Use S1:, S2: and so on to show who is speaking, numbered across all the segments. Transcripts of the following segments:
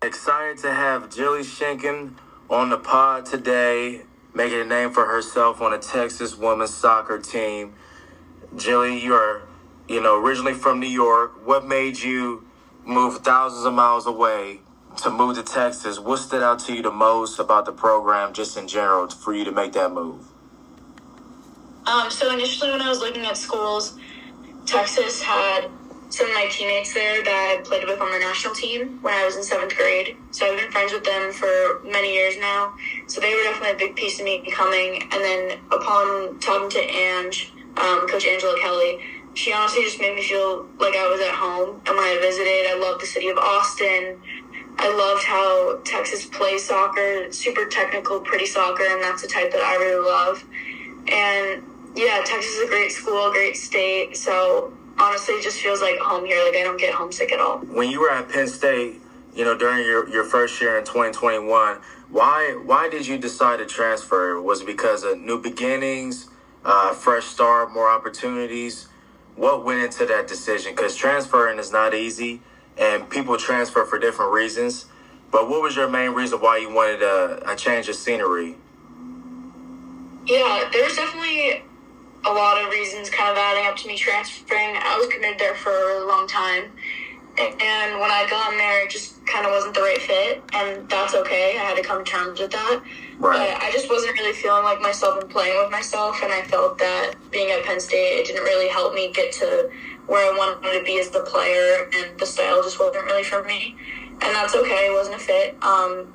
S1: Excited to have Jilly Shimkin on the pod today, making a name for herself on the Texas women's soccer team. Jilly, you are, you know, originally from New York. What made you move thousands of miles away to move to Texas? What stood out to you the most about the program, just in general, for you to make that move?
S2: Um, so initially, when I was looking at schools, Texas had some of my teammates there that I played with on the national team when I was in seventh grade. So I've been friends with them for many years now. So they were definitely a big piece of me coming. And then upon talking to Ange, um, Coach Angela Kelly, she honestly just made me feel like I was at home. And when I visited, I loved the city of Austin. I loved how Texas plays soccer, super technical, pretty soccer, and that's the type that I really love. And yeah, Texas is a great school, great state. So honestly, just feels like home here. Like I don't get homesick at all.
S1: When you were at Penn State, you know, during your, your first year in 2021, why why did you decide to transfer? Was it because of new beginnings, uh, fresh start, more opportunities? What went into that decision? Because transferring is not easy, and people transfer for different reasons. But what was your main reason why you wanted a, a change of scenery?
S2: Yeah, there's definitely a lot of reasons kind of adding up to me transferring. I was committed there for a really long time. And when I got in there, it just kind of wasn't the right fit. And that's okay. I had to come to terms with that. Right. But I just wasn't really feeling like myself and playing with myself. And I felt that being at Penn State, it didn't really help me get to where I wanted to be as the player. And the style just wasn't really for me. And that's okay. It wasn't a fit. Um,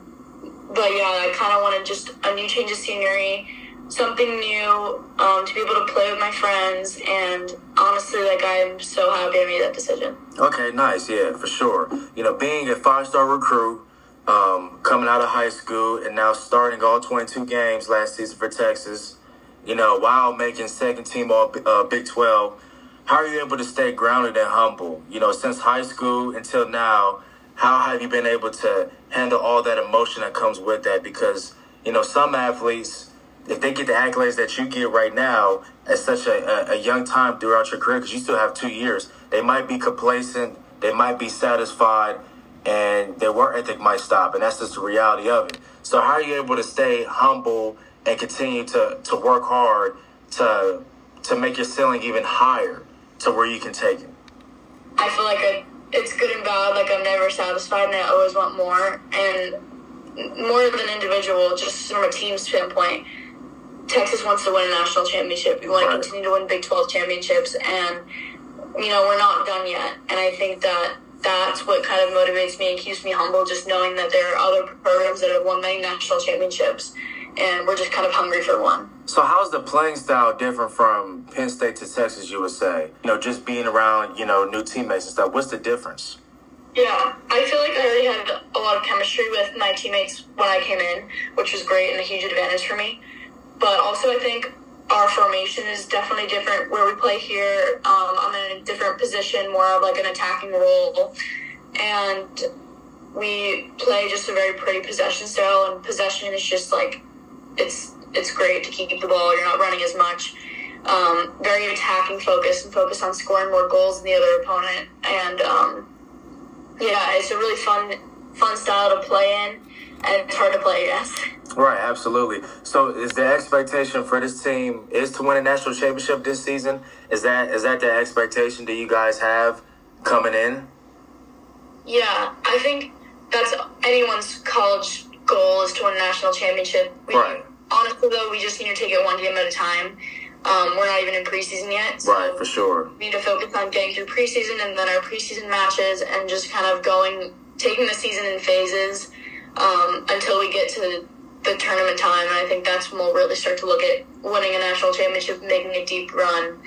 S2: but yeah, I kind of wanted just a new change of scenery something new, um, to be able to play with my friends, and honestly, like I'm so happy I made that decision.
S1: Okay, nice, yeah, for sure. You know, being a five-star recruit, um, coming out of high school, and now starting all 22 games last season for Texas. You know, while making second team all uh, Big 12, how are you able to stay grounded and humble? You know, since high school until now, how have you been able to handle all that emotion that comes with that? Because you know, some athletes if they get the accolades that you get right now at such a, a, a young time throughout your career, because you still have two years, they might be complacent, they might be satisfied, and their work ethic might stop, and that's just the reality of it. So how are you able to stay humble and continue to, to work hard to to make your ceiling even higher to where you can take it?
S2: I feel like I, it's good and bad. Like I'm never satisfied, and I always want more. And more than individual, just from a team standpoint Texas wants to win a national championship. We want right. to continue to win Big 12 championships, and you know we're not done yet. And I think that that's what kind of motivates me and keeps me humble, just knowing that there are other programs that have won many national championships, and we're just kind of hungry for one.
S1: So, how's the playing style different from Penn State to Texas? You would say, you know, just being around, you know, new teammates and stuff. What's the difference?
S2: Yeah, I feel like I already had a lot of chemistry with my teammates when I came in, which was great and a huge advantage for me. But also, I think our formation is definitely different where we play here. Um, I'm in a different position, more of like an attacking role. And we play just a very pretty possession style, and possession is just like it's it's great to keep the ball. You're not running as much. Um, very attacking focus and focus on scoring more goals than the other opponent. And um, yeah, it's a really fun fun style to play in, and it's hard to play against.
S1: Right, absolutely. So, is the expectation for this team is to win a national championship this season? Is that is that the expectation that you guys have coming in?
S2: Yeah, I think that's anyone's college goal is to win a national championship. We,
S1: right.
S2: Honestly, though, we just need to take it one game at a time. Um, we're not even in preseason yet.
S1: So right, for sure.
S2: We need to focus on getting through preseason and then our preseason matches and just kind of going, taking the season in phases um, until we get to the tournament time. And I think that's when we'll really start to look at winning a national championship, making a deep run.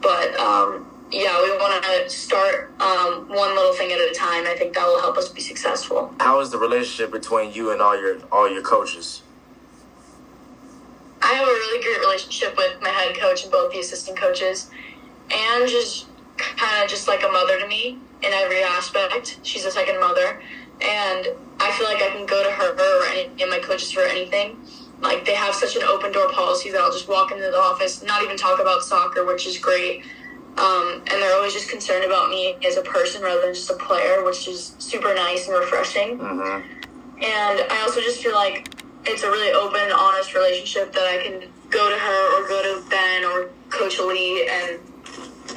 S2: But um, yeah, we want to start um, one little thing at a time. I think that will help us be successful.
S1: How is the relationship between you and all your all your coaches?
S2: I have a really great relationship with my head coach and both the assistant coaches, and just kind of just like a mother to me in every aspect. She's a second mother, and I feel like I can go to her or any of my coaches for anything. Like they have such an open door policy that I'll just walk into the office, not even talk about soccer, which is great. Um, and they're always just concerned about me as a person rather than just a player, which is super nice and refreshing.
S1: Mm-hmm.
S2: And I also just feel like it's a really open, honest relationship that I can go to her or go to Ben or Coach Lee and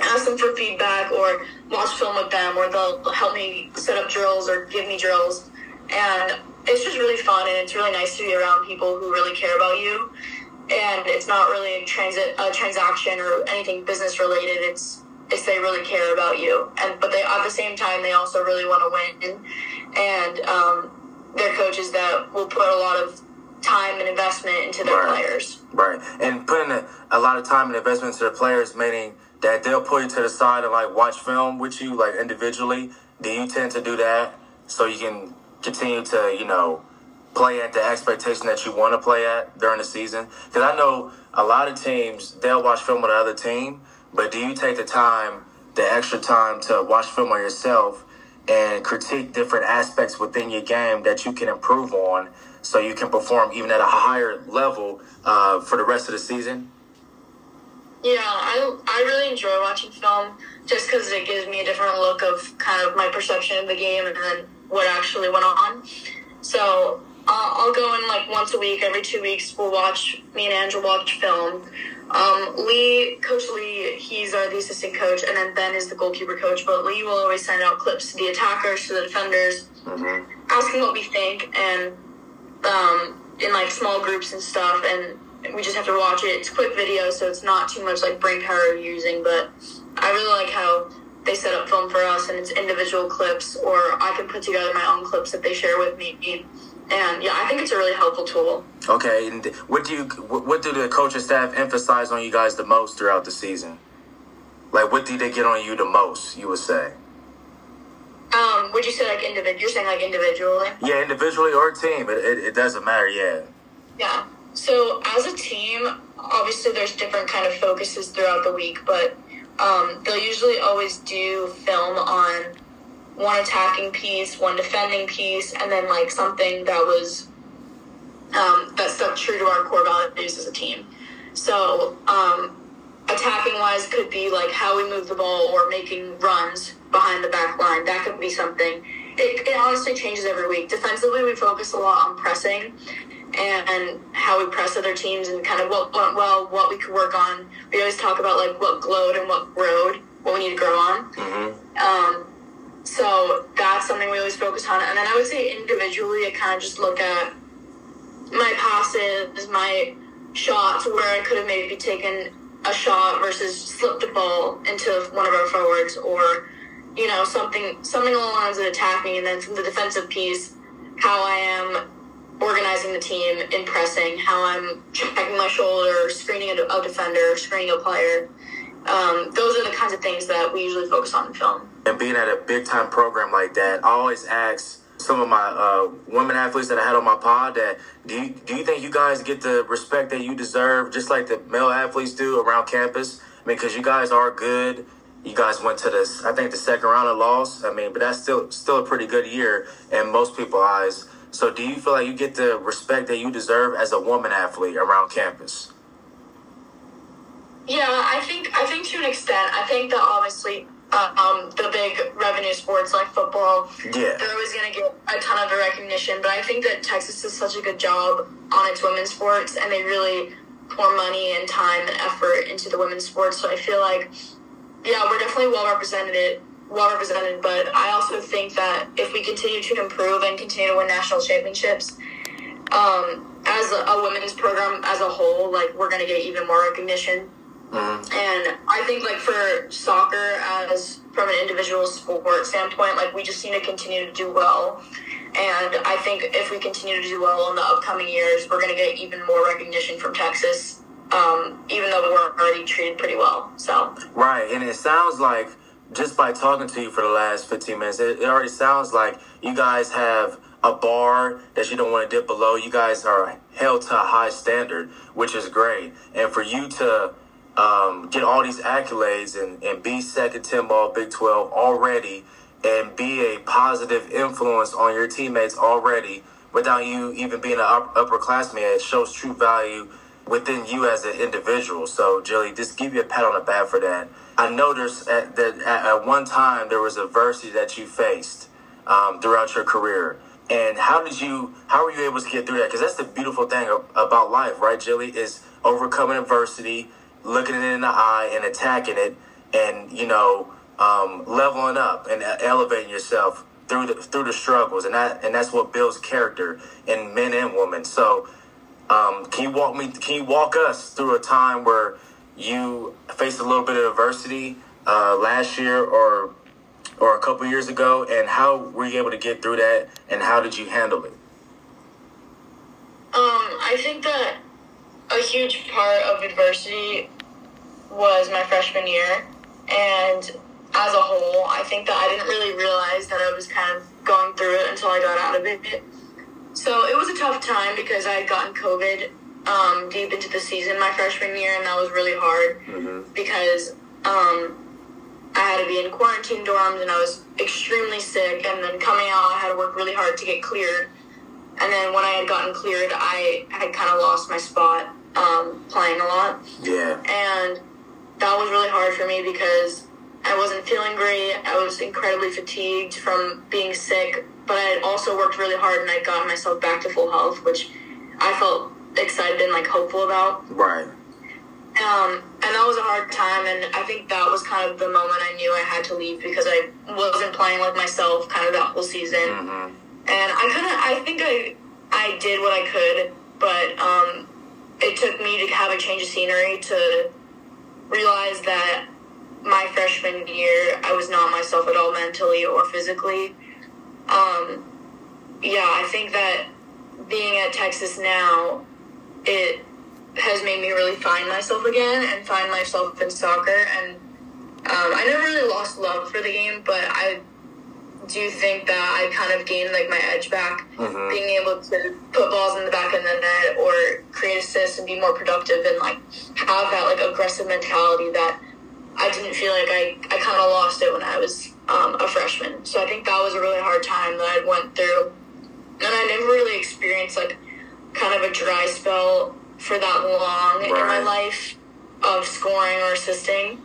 S2: ask them for feedback or watch film with them or they'll help me set up drills or give me drills. And it's just really fun and it's really nice to be around people who really care about you. And it's not really a, transit, a transaction or anything business related. It's it's they really care about you. And but they at the same time they also really want to win. And um, they're coaches that will put a lot of time and investment into their
S1: Right.
S2: players.
S1: Right. And putting a, a lot of time and investment into their players, meaning that they'll pull you to the side and like watch film with you, like individually. Do you tend to do that so you can continue to, you know, play at the expectation that you want to play at during the season? Because I know a lot of teams, they'll watch film with another team, but do you take the time, the extra time to watch film on yourself and critique different aspects within your game that you can improve on so you can perform even at a higher level uh, for the rest of the season?
S2: Yeah, I, I really enjoy watching film just because it gives me a different look of kind of my perception of the game and then what actually went on. So uh, I'll go in like once a week, every two weeks, we'll watch, me and Andrew watch film. Um, Lee, Coach Lee, he's our the assistant coach, and then Ben is the goalkeeper coach. But Lee will always send out clips to the attackers, to the defenders,
S1: Mm-hmm.
S2: asking what we think, and um, in like small groups and stuff, and we just have to watch it. It's quick video, so it's not too much like brain power using. But I really like how they set up film for us, and it's individual clips, or I can put together my own clips that they share with me. And yeah, I think it's a really helpful tool.
S1: Okay, and what do you what what do the coaching staff emphasize on you guys the most throughout the season? Like, what do they get on you the most? You would say,
S2: Um, would you say like individual? You're saying like individually?
S1: yeah, individually or team, it, it, it doesn't matter. Yeah,
S2: Yeah. So as a team, obviously there's different kind of focuses throughout the week, but um, they'll usually always do film on one attacking piece, one defending piece, and then like something that was um, that stuck true to our core values as a team. So um, attacking wise could be like how we move the ball or making runs behind the back line. That could be something. It, it honestly changes every week. Defensively, we focus a lot on pressing and how we press other teams and kind of what went well, what we could work on. We always talk about like what glowed and what growed, what we need to grow on.
S1: mm-hmm.
S2: Um, so that's something we always focus on. And then I would say individually, I kind of just look at my passes, my shots, where I could have maybe taken a shot versus slipped the ball into one of our forwards, or you know something something along the lines of attacking, and then from the defensive piece, how I am organizing the team in pressing, how I'm checking my shoulder, screening a, a defender, screening a player. Um, those are the kinds of things that we usually focus on in film.
S1: and being at a big time program like that, I always ask some of my uh, women athletes that I had on my pod that do you do you think you guys get the respect that you deserve, just like the male athletes do around campus? I mean, because you guys are good. You guys went to this, I think, the second round of loss. I mean, but that's still still a pretty good year in most people's eyes. So, do you feel like you get the respect that you deserve as a woman athlete around campus?
S2: Yeah, I think I think to an extent. I think that obviously uh, um, the big revenue sports like football,
S1: Yeah.
S2: they're always going to get a ton of recognition. But I think that Texas does such a good job on its women's sports, and they really pour money and time and effort into the women's sports. So I feel like, yeah, we're definitely well represented. Well represented, but I also think that if we continue to improve and continue to win national championships, um, as a, a women's program as a whole, like we're going to get even more recognition.
S1: Mm-hmm.
S2: And I think like for soccer as from an individual sport standpoint, like we just need to continue to do well. And I think if we continue to do well in the upcoming years, we're going to get even more recognition from Texas, um, even though we're already treated pretty well. So
S1: Right, and it sounds like just by talking to you for the last 15 minutes, it, it already sounds like you guys have a bar that you don't want to dip below. You guys are held to a high standard, which is great. And for you to um, get all these accolades and, and be second 10 ball Big 12 already and be a positive influence on your teammates already without you even being an up, upperclassman, it shows true value within you as an individual. So, Jilly, just give you a pat on the back for that. I noticed at, that at one time there was adversity that you faced um, throughout your career. And how did you, how were you able to get through that? Because that's the beautiful thing about life, right, Jilly, is overcoming adversity, looking it in the eye and attacking it and, you know, um, leveling up and elevating yourself through the through the struggles, and that and that's what builds character in men and women. So, um, can you walk me? Can you walk us through a time where you faced a little bit of adversity uh, last year or or a couple years ago, and how were you able to get through that, and how did you handle it?
S2: Um, I think that a huge part of adversity was my freshman year, and as a whole, I think that I didn't really realize that I was kind of going through it until I got out of it. So it was a tough time because I had gotten COVID um, deep into the season my freshman year, and that was really hard mm-hmm. because um, I had to be in quarantine dorms and I was extremely sick. And then coming out, I had to work really hard to get cleared. And then when I had gotten cleared, I had kind of lost my spot um, playing a lot.
S1: Yeah.
S2: And that was really hard for me because I wasn't feeling great. I was incredibly fatigued from being sick, but I also worked really hard and I got myself back to full health, which I felt excited and like hopeful about.
S1: Right.
S2: Um, and that was a hard time, and I think that was kind of the moment I knew I had to leave because I wasn't playing like myself kind of that whole season. Mm-hmm. And I kind of, I think I, I did what I could, but um, it took me to have a change of scenery to realize that my freshman year, I was not myself at all mentally or physically. Um, yeah, I think that being at Texas now, it has made me really find myself again and find myself in soccer. And um, I never really lost love for the game, but I do think that I kind of gained like my edge back, mm-hmm. being able to put balls in the back of the net or create assists and be more productive and like have that like aggressive mentality that I didn't feel like I, I kind of lost it when I was um, a freshman. So I think that was a really hard time that I went through. And I never really experienced like kind of a dry spell for that long right. in my life of scoring or assisting.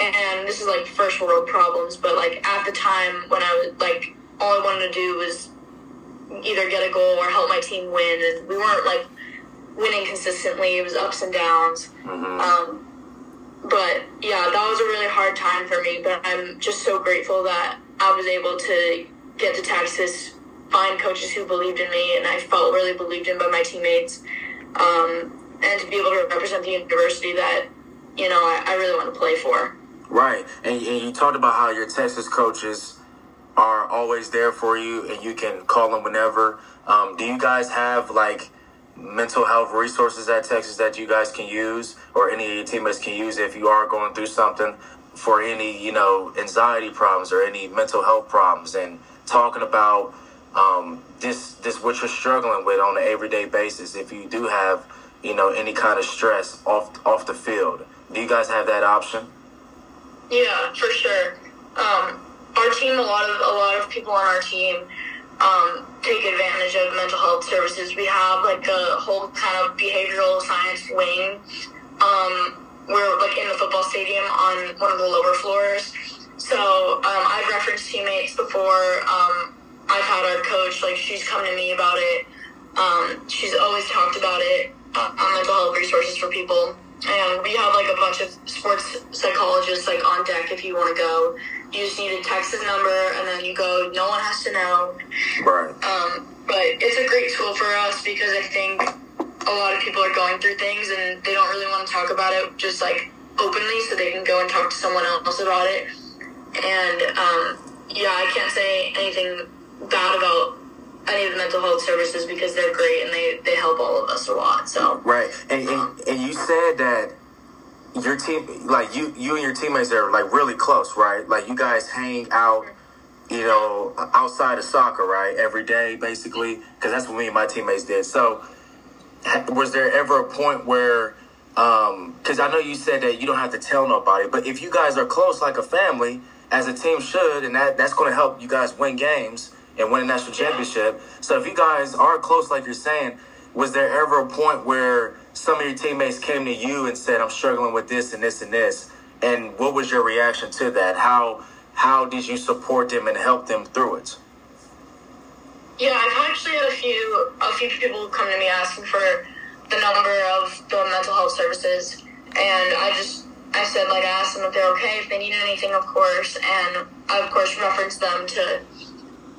S2: And this is like first world problems, but like at the time when I was like, all I wanted to do was either get a goal or help my team win. And we weren't like winning consistently, it was ups and downs. Mm-hmm. Um, but yeah, that was a really hard time for me. But I'm just so grateful that I was able to get to Texas, find coaches who believed in me, and I felt really believed in by my teammates, um, and to be able to represent the university that you know I, I really want to play for.
S1: Right, and, and you talked about how your Texas coaches are always there for you, and you can call them whenever. Um, do you guys have like mental health resources at Texas that you guys can use or any of your teammates can use if you are going through something for any, you know, anxiety problems or any mental health problems and talking about um, this this what you're struggling with on an everyday basis if you do have, you know, any kind of stress off off the field. Do you guys have that option?
S2: Yeah, for sure. Um, our team, a lot of a lot of people on our team um, take advantage of mental health services. We have like a whole kind of behavioral science wing. Um, we're like in the football stadium on one of the lower floors. So um, I've referenced teammates before. Um, I've had our coach like she's come to me about it. Um, she's always talked about it uh, on mental health resources for people. And we have like a bunch of sports psychologists like on deck if you want to go you just need to text number and then you go. No one has to know.
S1: Right.
S2: Um, but it's a great tool for us because I think a lot of people are going through things and they don't really want to talk about it just like openly, so they can go and talk to someone else about it. And um, yeah, I can't say anything bad about any of the mental health services because they're great and they, they help all of us a lot. So
S1: right, and and, and you said that your team, like you, you and your teammates are like really close, right? Like you guys hang out, you know, outside of soccer, right? Every day, basically, because that's what me and my teammates did. So, was there ever a point where, because um, I know you said that you don't have to tell nobody, but if you guys are close, like a family, as a team should, and that that's going to help you guys win games and win a national championship. So, if you guys are close, like you're saying, was there ever a point where some of your teammates came to you and said, "I'm struggling with this and this and this," and what was your reaction to that? How how did you support them and help them through it?
S2: Yeah, I've actually had a few a few people come to me asking for the number of the mental health services, and I just I said like I asked them if they're okay, if they need anything, of course, and I of course referenced them to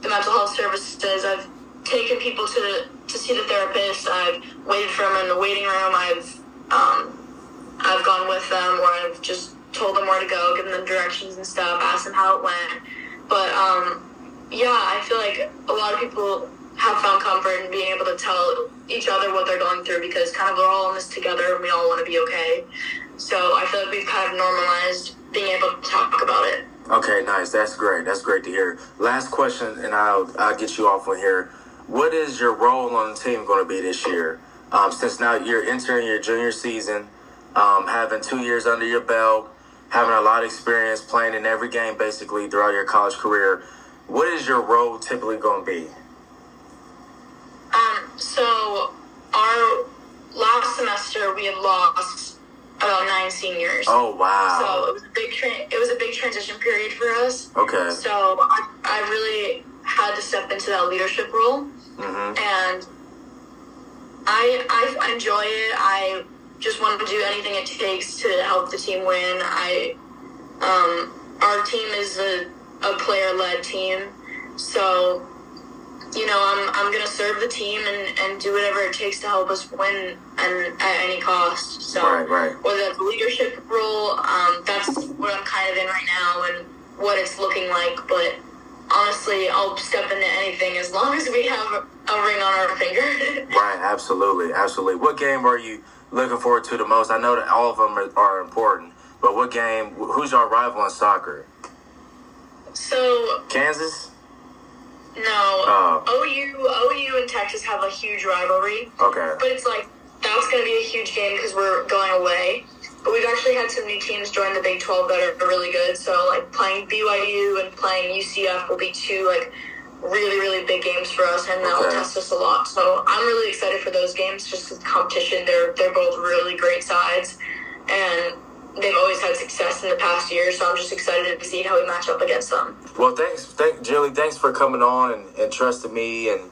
S2: the mental health services. I've taken people to to see the therapist. I've waited for them in the waiting room. I've um, I've gone with them, or I've just told them where to go, given them directions and stuff, asked them how it went. But um, yeah, I feel like a lot of people have found comfort in being able to tell each other what they're going through because kind of we're all in this together and we all want to be okay. So I feel like we've kind of normalized being able to talk about it.
S1: Okay, nice. That's great. That's great to hear. Last question, and I'll I'll get you off on here. What is your role on the team going to be this year? Um, since now you're entering your junior season, um, having two years under your belt, having a lot of experience playing in every game basically throughout your college career. What is your role typically going to be?
S2: Um, so our last semester we had lost about nine seniors.
S1: Oh wow!
S2: So it was a big tra- it was a big transition period for us.
S1: Okay.
S2: So I, I really had to step into that leadership role,
S1: mm-hmm.
S2: and I I enjoy it. I just want to do anything it takes to help the team win. I um, our team is a, a player led team, so you know I'm I'm gonna serve the team and, and do whatever it takes to help us win and at any cost. So
S1: Right, right.
S2: whether that's a leadership role, um, that's what I'm kind of in right now and what it's looking like. But honestly, I'll step into anything as long as we have a ring on our finger.
S1: Right. Absolutely. Absolutely. What game are you looking forward to the most? I know that all of them are, are important, but what game? Who's your rival in soccer?
S2: so
S1: Kansas.
S2: No,
S1: Oh.
S2: OU, OU and Texas have a huge rivalry,
S1: Okay.
S2: but it's like that's going to be a huge game because we're going away. But we've actually had some new teams join the Big 12 that are really good. So like playing BYU and playing UCF will be two like really really big games for us, and
S1: Okay.
S2: test us a lot. So I'm really excited for those games. Just competition, they're they're both really great sides, and they've always had success in the past year. So I'm just excited to see how we match up against them.
S1: Well, thanks, thank Julie. Thanks for coming on and, and trusting me and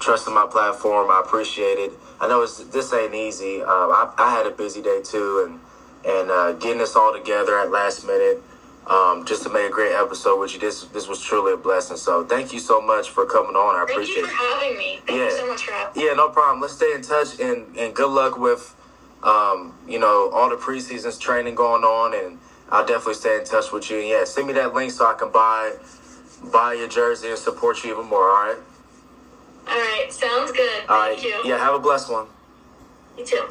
S1: trusting my platform. I appreciate it. I know it's, this ain't easy. Um, I, I had a busy day too, and and uh, getting this all together at last minute, um, just to make a great episode with you. This this was truly a blessing. So thank you so much for coming on. I
S2: Thank
S1: appreciate
S2: you for
S1: it.
S2: having me. Thank
S1: Yeah.
S2: you so much for having me.
S1: Yeah, no problem. Let's stay in touch and, and good luck with, um, you know, all the preseasons training going on. And I'll definitely stay in touch with you. And yeah, send me that link so I can buy buy your jersey and support you even more. All right.
S2: All right, sounds good.
S1: All
S2: Thank
S1: right.
S2: you.
S1: Yeah. Have a blessed one.
S2: You too.